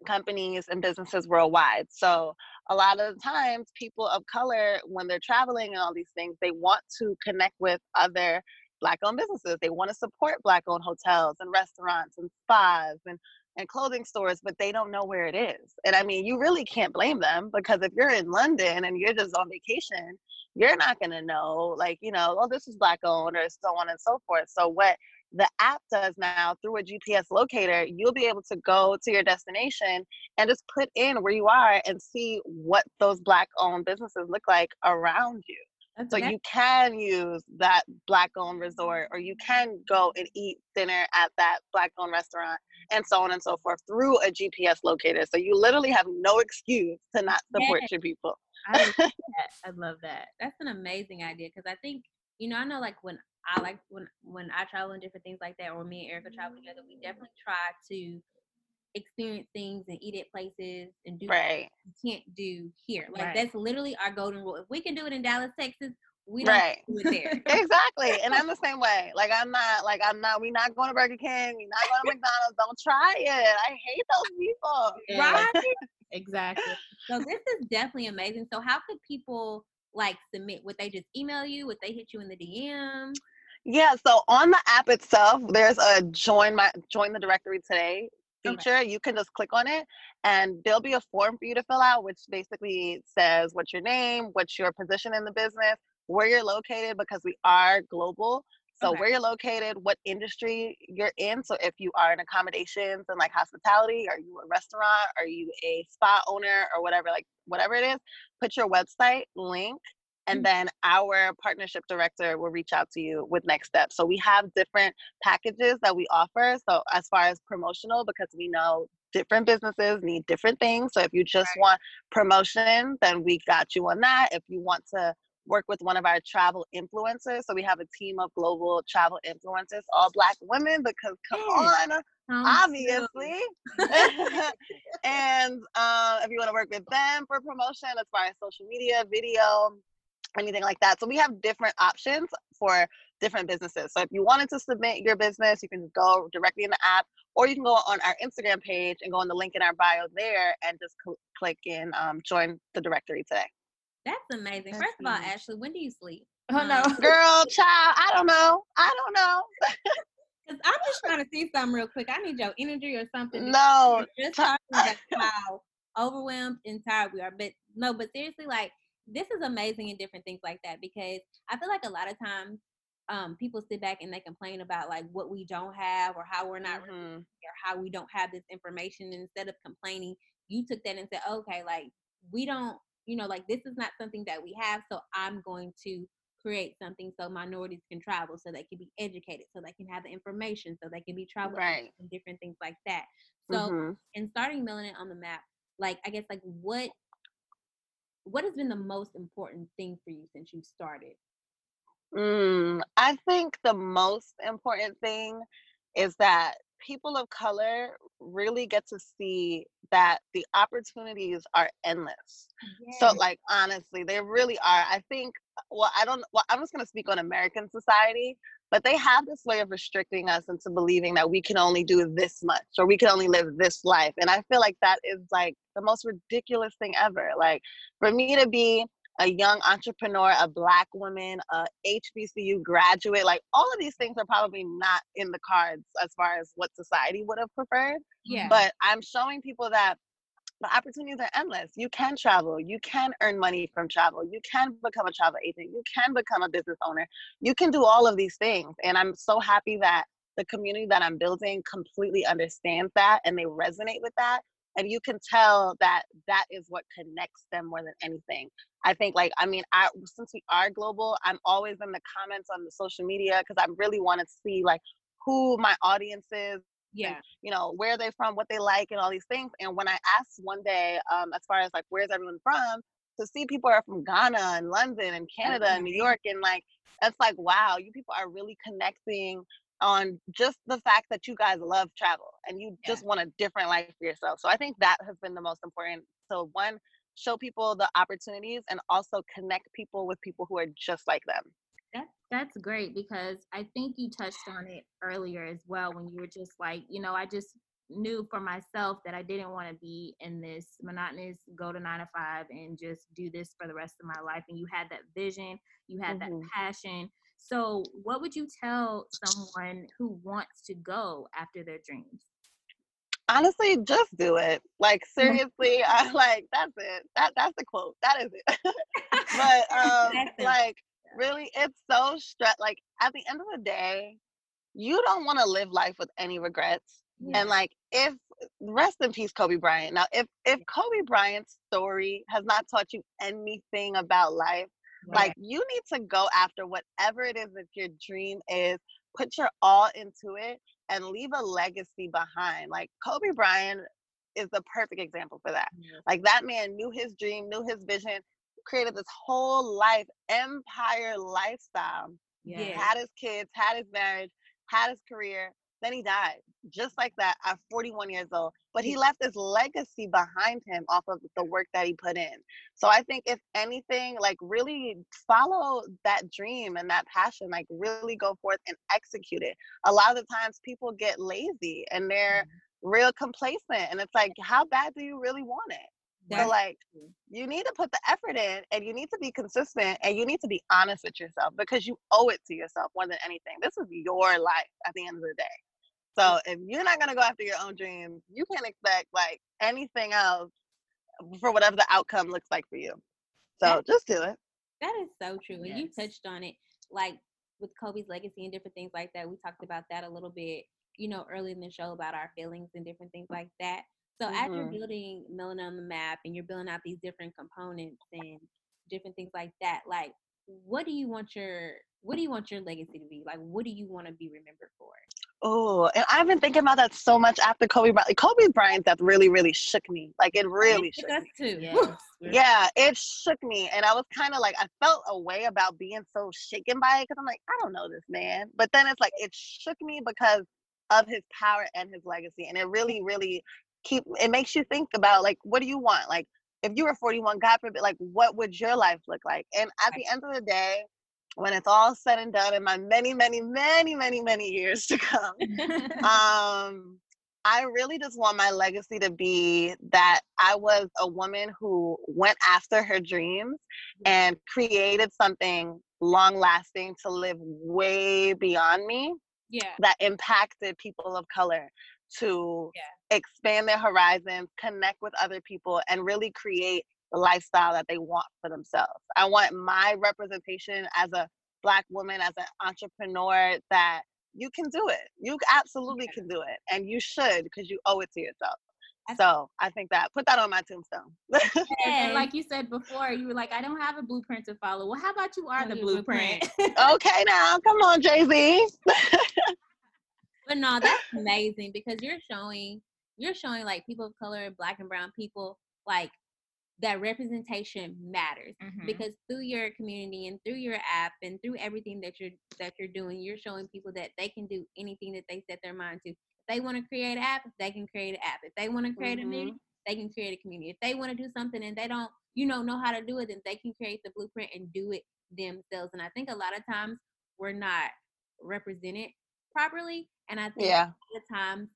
companies and businesses worldwide. So a lot of the times people of color, when they're traveling and all these things, they want to connect with other black owned businesses. They want to support black owned hotels and restaurants and spas and and clothing stores, but they don't know where it is. And I mean, you really can't blame them because if you're in London and you're just on vacation, you're not going to know, like, you know, oh, this is black owned or so on and so forth. So, what the app does now through a GPS locator, you'll be able to go to your destination and just put in where you are and see what those black owned businesses look like around you. That's So amazing. you can use that black owned resort or you can go and eat dinner at that black owned restaurant and so on and so forth through a GPS locator. So you literally have no excuse to not support your people. I love that. I love that. That's an amazing idea because I think you know I know like when I like when when I travel and different things like that, or me and Erica travel together, we definitely try to experience things and eat at places and do Right. what we can't do here. Like Right. that's literally our golden rule. If we can do it in Dallas, Texas, we don't Right. do it there. Exactly. And I'm the same way. Like I'm not like I'm not we not going to Burger King, we not going to McDonald's. Don't try it. I hate those people. Yeah. right? Exactly. So this is definitely amazing. So how could people like submit? Would they just email you? Would they hit you in the DM? Yeah, so on the app itself, there's a join my join the directory today Okay. feature. You can just click on it and there'll be a form for you to fill out which basically says what's your name, what's your position in the business, where you're located because we are global. So Okay. where you're located, what industry you're in. So if you are in accommodations and like hospitality, are you a restaurant, are you a spa owner or whatever like whatever it is, put your website link and then our partnership director will reach out to you with next steps. So we have different packages that we offer. So as far as promotional, because we know different businesses need different things. So if you just Right. want promotion, then we got you on that. If you want to work with one of our travel influencers, so we have a team of global travel influencers, all black women, because come on, Um, obviously. and um, if you want to work with them for promotion as far as social media, video, anything like that. So we have different options for different businesses. So if you wanted to submit your business, you can go directly in the app, or you can go on our Instagram page and go on the link in our bio there and just cl- click in um, join the directory today. That's amazing. That's First of all. Ashley, when do you sleep? Oh no. Girl, child, I don't know. I don't know. Because I'm just trying to see something real quick. I need your energy or something. No. Just talking about how overwhelmed and tired we are. But no, but seriously, like this is amazing and different things like that because I feel like a lot of times um, people sit back and they complain about like what we don't have or how we're not Mhm. or how we don't have this information. And instead of complaining, you took that and said, okay, like we don't, you know, like this is not something that we have. So I'm going to create something so minorities can travel, so they can be educated, so they can have the information, so they can be traveling, Right. and different things like that. So Mhm. in starting Melanin on the map, like I guess like what what has been the most important thing for you since you started? Mm, I think the most important thing is that people of color really get to see that the opportunities are endless. So, like, honestly, they really are. I think, well, I don't, well, I'm just going to speak on American society, but they have this way of restricting us into believing that we can only do this much or we can only live this life. And I feel like that is like the most ridiculous thing ever. Like, for me to be a young entrepreneur, a black woman, a HBCU graduate, like all of these things are probably not in the cards as far as what society would have preferred. yeah. But I'm showing people that the opportunities are endless. You can travel, you can earn money from travel, you can become a travel agent, you can become a business owner, you can do all of these things. And I'm so happy that the community that I'm building completely understands that and they resonate with that. And you can tell that that is what connects them more than anything. I think, like, I mean, I since we are global, I'm always in the comments on the social media because I really want to see like who my audience is yeah. you know where they're from what they like and all these things and when i asked one day um as far as like where's everyone from? to see people are from ghana and london and canada and new york and like it's like wow you people are really connecting on just the fact that you guys love travel and you Yeah. just want a different life for yourself. So i think that has been the most important. So one show people the opportunities and also connect people with people who are just like them That's great because I think you touched on it earlier as well when you were just like, you know, I just knew for myself that I didn't want to be in this monotonous go to nine to five and just do this for the rest of my life. And you had that vision, you had Mhm. that passion. So, what would you tell someone who wants to go after their dreams? honestly just do it like seriously i like that's it that that's the quote that is it but um like really? It's so stress like at the end of the day you don't want to live life with any regrets and like if rest in peace kobe bryant. Now if if kobe bryant's story has not taught you anything about life like you need to go after whatever it is that your dream is put your all into it and leave a legacy behind. Like kobe bryant is the perfect example for that. Like that man knew his dream knew his vision created this whole life empire lifestyle. Yeah. had his kids had his marriage had his career then he died just like that at 41 years old but he left this legacy behind him off of the work that he put in. So i think if anything like really follow that dream and that passion like really go forth and execute it. A lot of the times people get lazy and they're mm-hmm. real complacent and it's like how bad do you really want it That's so like true. you need to put the effort in and you need to be consistent and you need to be honest with yourself because you owe it to yourself more than anything. This is your life at the end of the day. So if you're not gonna go after your own dreams, you can't expect like anything else for whatever the outcome looks like for you. So That- just do it. That is so true. And you touched on it, like with Kobe's legacy and different things like that. We talked about that a little bit, you know, early in the show about our feelings and different things like that. So as you're mm-hmm. building Melanin on the map and you're building out these different components and different things like that. Like, what do you want your what do you want your legacy to be? Like, what do you want to be remembered for? Oh, and I've been thinking about that so much after Kobe Bryant. Kobe Bryant death really, really shook me. Like it really It shook us me. too. Yes. Yeah, it shook me, and I was kind of like, I felt a way about being so shaken by it because I'm like, I don't know this man. But then it's like it shook me because of his power and his legacy, and it really, really keep. It makes you think about like, what do you want? Like, if you were 41, God forbid, like, what would your life look like? And at the end of the day, when it's all said and done, in my many, many, many, many, many years to come, um i really just want my legacy to be that i was a woman who went after her dreams and created something long lasting to live way beyond me yeah. that impacted people of color to Yeah. expand their horizons connect with other people and really create the lifestyle that they want for themselves i want my representation as a black woman as an entrepreneur that you can do it. You absolutely Yeah. can do it, and you should because you owe it to yourself. So I think that put that on my tombstone. And like you said before, you were like, I don't have a blueprint to follow. Well, how about you are Oh, the blueprint? okay, now come on, Jay Z. But no, that's amazing because you're showing you're showing like people of color, black and brown people, like that representation matters. Mhm. Because through your community and through your app and through everything that you're that you're doing, you're showing people that they can do anything that they set their mind to. If they want to create an app, they can create an app. If they want to create a community, they can create a community. If they want to do something and they don't, you know, know how to do it, then they can create the blueprint and do it themselves. And I think a lot of times we're not represented properly. And I think Yeah, a lot of times,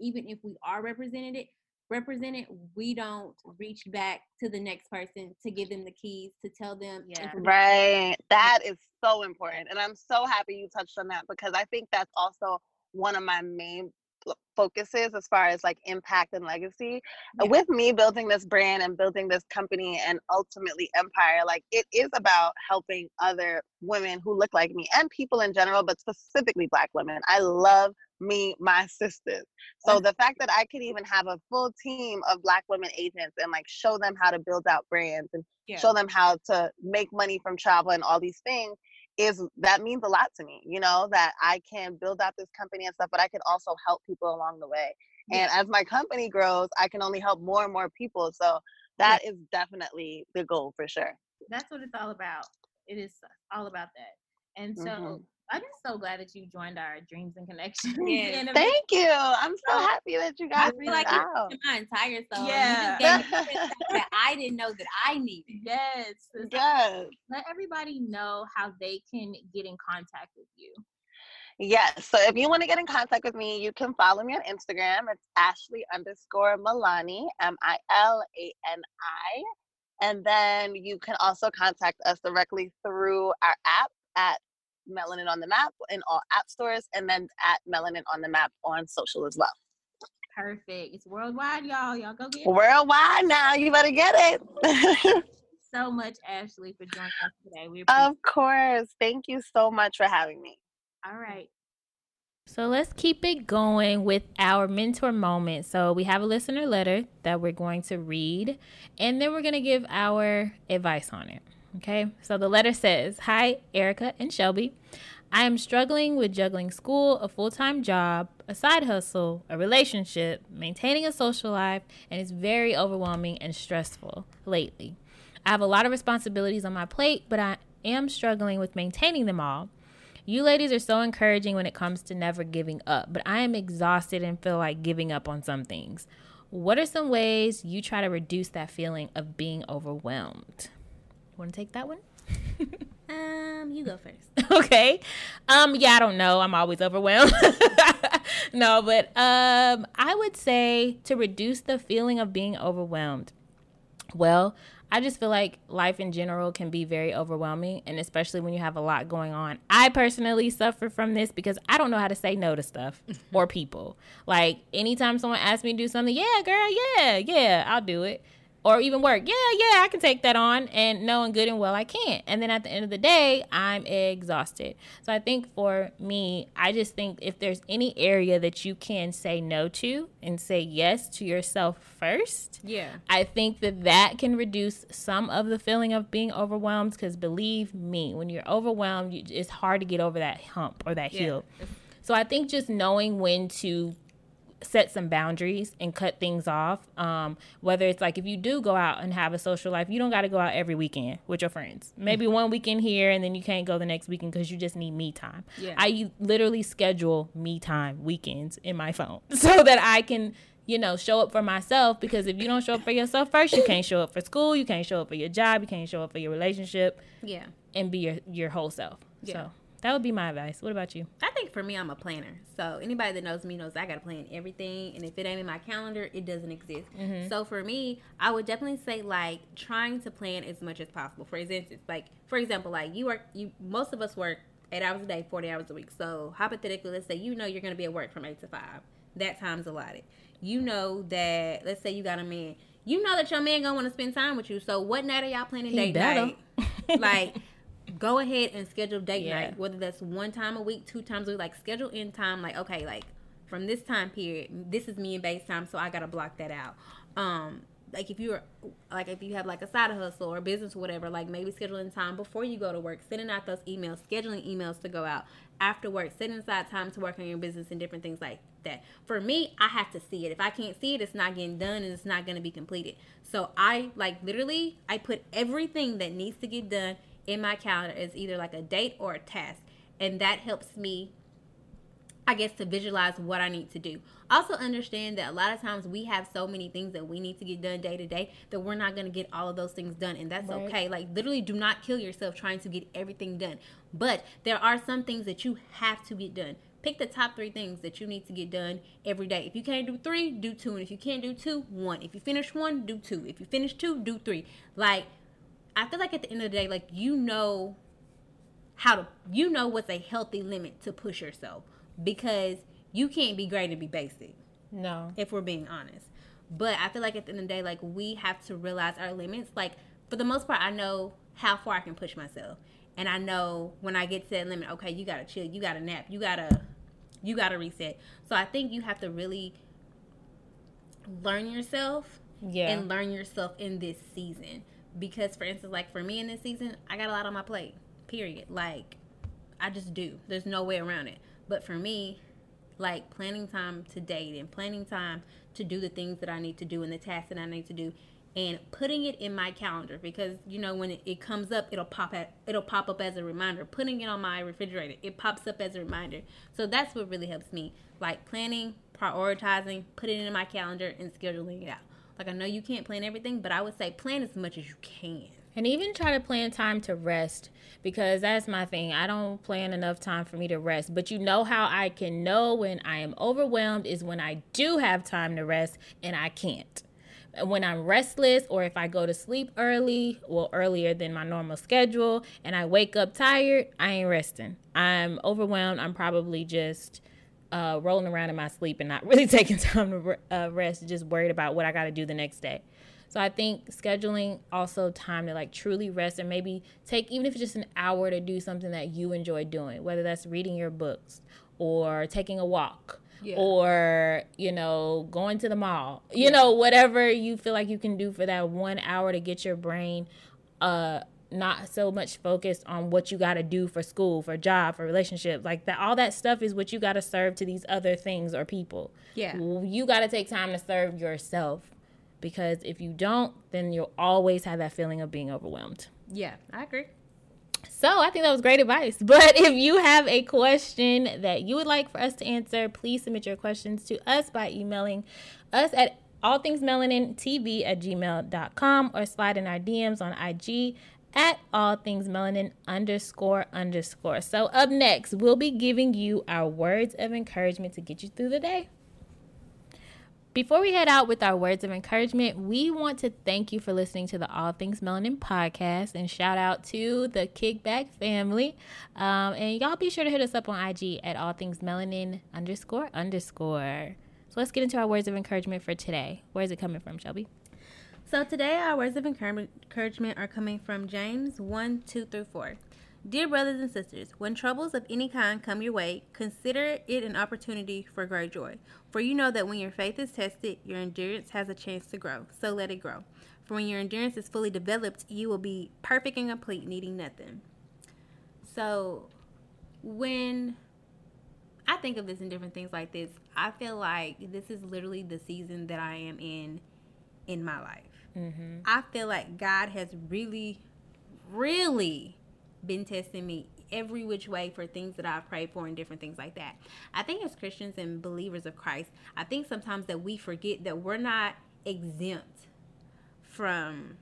even if we are represented it, represented, we don't reach back to the next person to give them the keys to tell them Yeah. right. That is so important, and I'm so happy you touched on that because I think that's also one of my main fo- focuses as far as like impact and legacy. Uh, Yeah. With me building this brand and building this company and ultimately empire, like it is about helping other women who look like me and people in general, but specifically Black women. I love me, my sisters. So the fact that I could even have a full team of Black women agents and like show them how to build out brands and Yeah. show them how to make money from travel and all these things is that means a lot to me you know that i can build out this company and stuff but i can also help people along the way and as my company grows i can only help more and more people so that is definitely the goal for sure That's what it's all about. It is all about that. And so Mhm. I'm just so glad that you joined our Dreams and Connections. Yes. thank you i'm so So, happy that you guys I feel like reached you my entire soul. Yeah. You just gave me something that I didn't know that I needed. yes. so yes Let everybody know how they can get in contact with you. Yes. So if you want to get in contact with me, you can follow me on Instagram. It's Ashley underscore Milani, M I L A N I. And then you can also contact us directly through our app at Melanin on the Map in all app stores, and then at Melanin on the Map on social as well. Perfect. It's worldwide, y'all. Y'all go get it. Worldwide now, you better get it. so much, Ashley, for joining us today. We appreciate of course. Thank you so much for having me. All right. So let's keep it going with our mentor moment. So we have a listener letter that we're going to read, and then we're going to give our advice on it. Okay. So the letter says Hi, Erica and Shelby. I am struggling with juggling school, a full time job, a side hustle, a relationship, maintaining a social life, and it's very overwhelming and stressful lately. I have a lot of responsibilities on my plate, but I am struggling with maintaining them all. You ladies are so encouraging when it comes to never giving up, but I am exhausted and feel like giving up on some things. What are some ways you try to reduce that feeling of being overwhelmed? Want to take that one? Um, you go first. okay. Um yeah, I don't know. I'm always overwhelmed. no, but um I would say to reduce the feeling of being overwhelmed. Well, I just feel like life in general can be very overwhelming, and especially when you have a lot going on. I personally suffer from this because I don't know how to say no to stuff or people. Like, anytime someone asks me to do something, yeah, girl, yeah, yeah, I'll do it. Or even work. Yeah, yeah, I can take that on and knowing good and well I can't. And then at the end of the day, I'm exhausted. So I think for me, I just think if there's any area that you can say no to and say yes to yourself first, Yeah. I think that that can reduce some of the feeling of being overwhelmed because believe me, when you're overwhelmed, it's hard to get over that hump or that Yeah. hill. So I think just knowing when to set some boundaries and cut things off. Um, whether it's like if you do go out and have a social life, you don't got to go out every weekend with your friends. Maybe one weekend here and then you can't go the next weekend because you just need me time. Yeah. I literally schedule me time weekends in my phone so that I can. You know, show up for myself because if you don't show up for yourself first, you can't show up for school, you can't show up for your job, you can't show up for your relationship, Yeah. and be your your whole self. Yeah. So that would be my advice. What about you? I think for me, I'm a planner. So anybody that knows me knows I got to plan everything, and if it ain't in my calendar, it doesn't exist. Mm-hmm. So for me, I would definitely say like trying to plan as much as possible. For instance, like for example, like you work, you most of us work eight hours a day, forty hours a week. So hypothetically, let's say you know you're going to be at work from eight to five. That time's allotted. You know that. Let's say you got a man. You know that your man gonna want to spend time with you. So what night are y'all planning He date better. night? like go ahead and schedule date Yeah. night whether that's one time a week two times a week like schedule in time like okay like from this time period this is me and base time so i gotta block that out. Um like if you're like if you have like a side hustle or business or whatever like maybe scheduling time before you go to work sending out those emails scheduling emails to go out after work setting aside time to work on your business and different things like that. For me i have to see it. If i can't see it it's not getting done and it's not to be completed. So i like literally i put everything that needs to get done in my calendar is either like a date or a task and that helps me I guess to visualize what I need to do. Also understand that a lot of times we have so many things that we need to get done day to day that we're not going to get all of those things done and that's Right. okay. Like literally do not kill yourself trying to get everything done. But there are some things that you have to get done. Pick the top 3 things that you need to get done every day. If you can't do 3, do 2 and if you can't do 2, 1. If you finish 1, do 2. If you finish 2, do 3. Like I feel like at the end of the day like you know how to you know what's a healthy limit to push yourself because you can't be great and be basic No. if we're being honest but i feel like at the end of the day like we have to realize our limits like for the most part i know how far i can push myself and i know when i get to that limit okay you gotta chill you gotta nap you gotta you gotta reset so i think you have to really learn yourself Yeah. and learn yourself in this season. Because, for instance, like for me in this season, I got a lot on my plate, period. Like, I just do. There's no way around it. But for me, like planning time to date and planning time to do the things that I need to do and the tasks that I need to do and putting it in my calendar because you know when it, it comes up it'll pop at it'll pop up as a reminder putting it on my refrigerator it pops up as a reminder so that's what really helps me like planning prioritizing putting it in my calendar and scheduling it out like i know you can't plan everything but i would say plan as much as you can And even try to plan time to rest because that's my thing. I don't plan enough time for me to rest. But you know how I can know when I am overwhelmed is when I do have time to rest and I can't. When I'm restless or if I go to sleep early, well, earlier than my normal schedule, and I wake up tired, I ain't resting. I'm overwhelmed. I'm probably just uh, rolling around in my sleep and not really taking time to uh, rest, just worried about what I got to do the next day. So I think scheduling also time to like truly rest and maybe take even if it's just an hour to do something that you enjoy doing, whether that's reading your books or taking a walk Yeah. or you know going to the mall. You know whatever you feel like you can do for that 1 hour to get your brain uh not so much focused on what you got to do for school, for job, for relationship. Like that all that stuff is what you got to serve to these other things or people Yeah. you got to take time to serve yourself because if you don't then you'll always have that feeling of being overwhelmed yeah i agree so i think that was great advice but if you have a question that you would like for us to answer please submit your questions to us by emailing us at all things melanin tv at gmail.com or slide in our dms on ig at all things melanin underscore underscore so up next we'll be giving you our words of encouragement to get you through the day before we head out with our words of encouragement, we want to thank you for listening to the All Things Melanin podcast and shout out to the Kickback family. Um, and y'all be sure to hit us up on IG at All Things Melanin underscore underscore. So let's get into our words of encouragement for today. Where's it coming from, Shelby? So today our words of encouragement are coming from James 1 2 through 4. Dear brothers and sisters, when troubles of any kind come your way, consider it an opportunity for great joy. For you know that when your faith is tested, your endurance has a chance to grow. So let it grow. For when your endurance is fully developed, you will be perfect and complete, needing nothing. So when I think of this in different things like this, I feel like this is literally the season that I am in in my life. Mm-hmm. I feel like God has really, really been testing me every which way for things that I've prayed for and different things like that. I think as Christians and believers of Christ, I think sometimes that we forget that we're not exempt from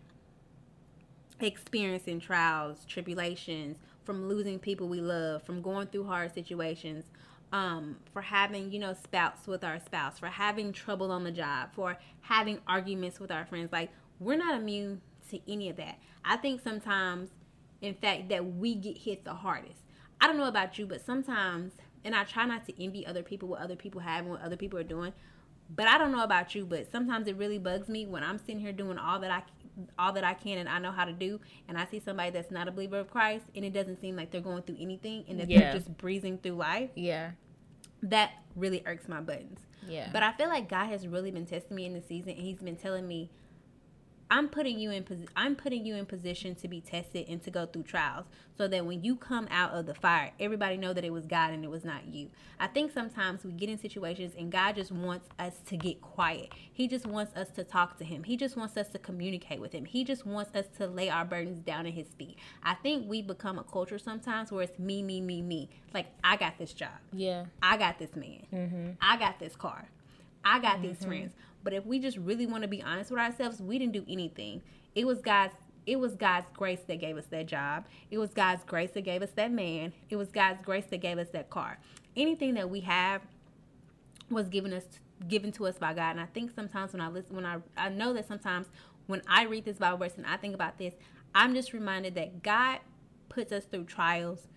experiencing trials, tribulations, from losing people we love, from going through hard situations, um, for having, you know, spouts with our spouse, for having trouble on the job, for having arguments with our friends. Like, we're not immune to any of that. I think sometimes in fact, that we get hit the hardest. I don't know about you, but sometimes, and I try not to envy other people, what other people have, and what other people are doing. But I don't know about you, but sometimes it really bugs me when I'm sitting here doing all that I all that I can and I know how to do, and I see somebody that's not a believer of Christ, and it doesn't seem like they're going through anything, and that yeah. they're just breezing through life. Yeah, that really irks my buttons. Yeah, but I feel like God has really been testing me in the season, and He's been telling me I'm putting you in I'm putting you in position to be tested and to go through trials so that when you come out of the fire, everybody know that it was God and it was not you. I think sometimes we get in situations and God just wants us to get quiet. He just wants us to talk to him. He just wants us to communicate with him. He just wants us to lay our burdens down at his feet. I think we become a culture sometimes where it's me, me, me, me. Like I got this job. Yeah. I got this man. Mm-hmm. I got this car. I got mm-hmm. these friends. But if we just really want to be honest with ourselves, we didn't do anything. It was God's it was God's grace that gave us that job. It was God's grace that gave us that man. It was God's grace that gave us that car. Anything that we have was given us given to us by God. And I think sometimes when I listen when I I know that sometimes when I read this Bible verse and I think about this, I'm just reminded that God puts us through trials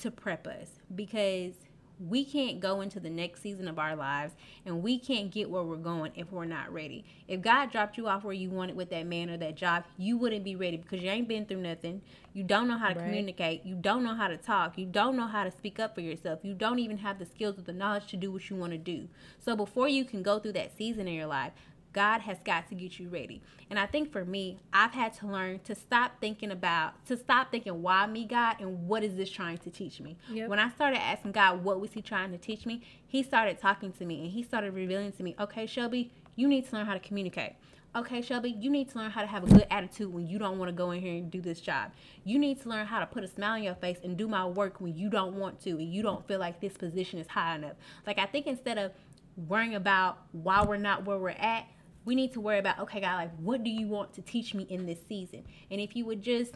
to prep us because we can't go into the next season of our lives and we can't get where we're going if we're not ready. If God dropped you off where you wanted with that man or that job, you wouldn't be ready because you ain't been through nothing. You don't know how to right. communicate. You don't know how to talk. You don't know how to speak up for yourself. You don't even have the skills or the knowledge to do what you want to do. So before you can go through that season in your life, God has got to get you ready. And I think for me, I've had to learn to stop thinking about, to stop thinking, why me, God, and what is this trying to teach me? Yep. When I started asking God, what was He trying to teach me? He started talking to me and He started revealing to me, okay, Shelby, you need to learn how to communicate. Okay, Shelby, you need to learn how to have a good attitude when you don't want to go in here and do this job. You need to learn how to put a smile on your face and do my work when you don't want to and you don't feel like this position is high enough. Like, I think instead of worrying about why we're not where we're at, we need to worry about okay god like what do you want to teach me in this season? And if you would just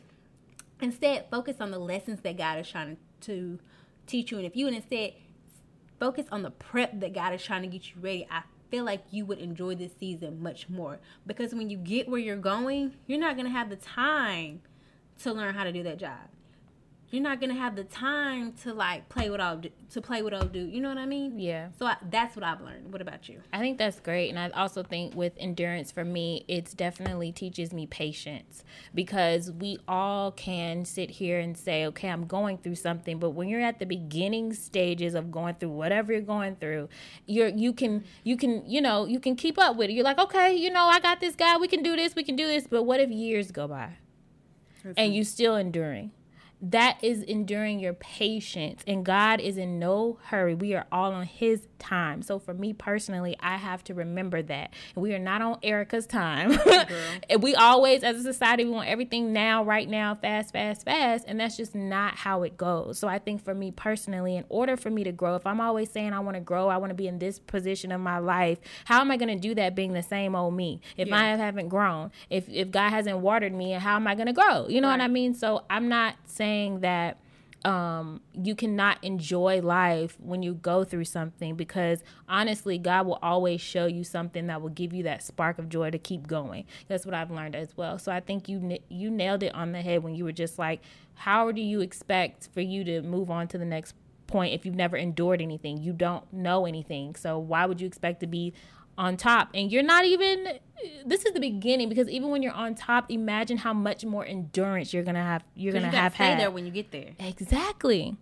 instead focus on the lessons that god is trying to teach you. And if you would instead focus on the prep that god is trying to get you ready i feel like you would enjoy this season much more. Because when you get where you're going you're not going to have the time to learn how to do that job you're not gonna have the time to like play with all to play with old dude. You know what I mean? Yeah. So I, that's what I've learned. What about you? I think that's great, and I also think with endurance for me, it's definitely teaches me patience because we all can sit here and say, okay, I'm going through something, but when you're at the beginning stages of going through whatever you're going through, you're you can you can you know you can keep up with it. You're like, okay, you know, I got this guy. We can do this. We can do this. But what if years go by? and you still enduring that is enduring your patience and god is in no hurry. We are all on his time. So for me personally i have to remember that. We are not on erica's time. And we always as a society we want everything now right now fast fast fast and that's just not how it goes. So i think for me personally in order for me to grow if i'm always saying i want to grow i want to be in this position of my life how am i going to do that being the same old me? If yeah. i haven't grown if if god hasn't watered me how am i going to grow? You know right. what i mean? So i'm not saying saying that um, you cannot enjoy life when you go through something because honestly, God will always show you something that will give you that spark of joy to keep going. That's what I've learned as well. So I think you you nailed it on the head when you were just like, how do you expect for you to move on to the next point if you've never endured anything? You don't know anything. So why would you expect to be on top and you're not even this is the beginning because even when you're on top imagine how much more endurance you're gonna have you're gonna you have stay had there when you get there. exactly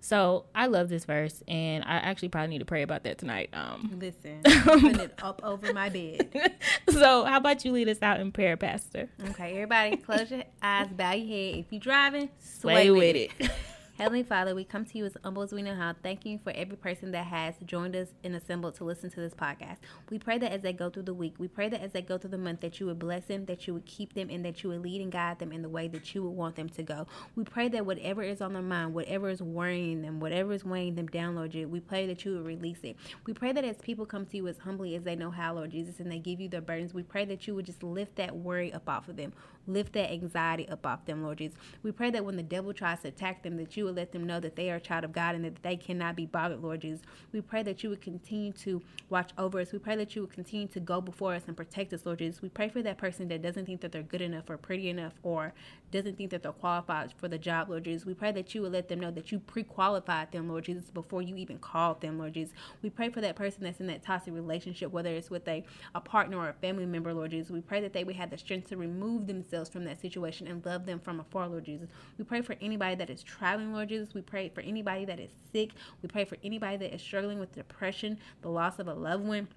so i love this verse and i actually probably need to pray about that tonight um Listen, I'm it up over my bed. so how about you lead us out in prayer pastor Okay, everybody, close your eyes, bow your head. If you're driving, Sway sway, with with it. it. Heavenly Father, we come to you as humble as we know how. Thank you for every person that has joined us and assembled to listen to this podcast. We pray that as they go through the week, we pray that as they go through the month, that you would bless them, that you would keep them, and that you would lead and guide them in the way that you would want them to go. We pray that whatever is on their mind, whatever is worrying them, whatever is weighing them down, Lord Jesus, we pray that you would release it. We pray that as people come to you as humbly as they know how, Lord Jesus, and they give you their burdens, we pray that you would just lift that worry up off of them, lift that anxiety up off them, Lord Jesus. We pray that when the devil tries to attack them, that you would let them know that they are a child of God and that they cannot be bothered, Lord Jesus. We pray that you would continue to watch over us. We pray that you would continue to go before us and protect us, Lord Jesus. We pray for that person that doesn't think that they're good enough or pretty enough or doesn't think that they're qualified for the job, Lord Jesus. We pray that you would let them know that you pre-qualified them, Lord Jesus, before you even called them, Lord Jesus. We pray for that person that's in that toxic relationship, whether it's with a, a partner or a family member, Lord Jesus. We pray that they would have the strength to remove themselves from that situation and love them from afar, Lord Jesus. We pray for anybody that is traveling, Lord Jesus. We pray for anybody that is sick. We pray for anybody that is struggling with depression, the loss of a loved one.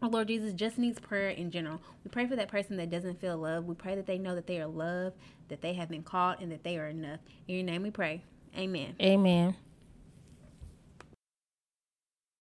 Or Lord Jesus just needs prayer in general. We pray for that person that doesn't feel loved. We pray that they know that they are loved, that they have been called, and that they are enough. In your name we pray. Amen. amen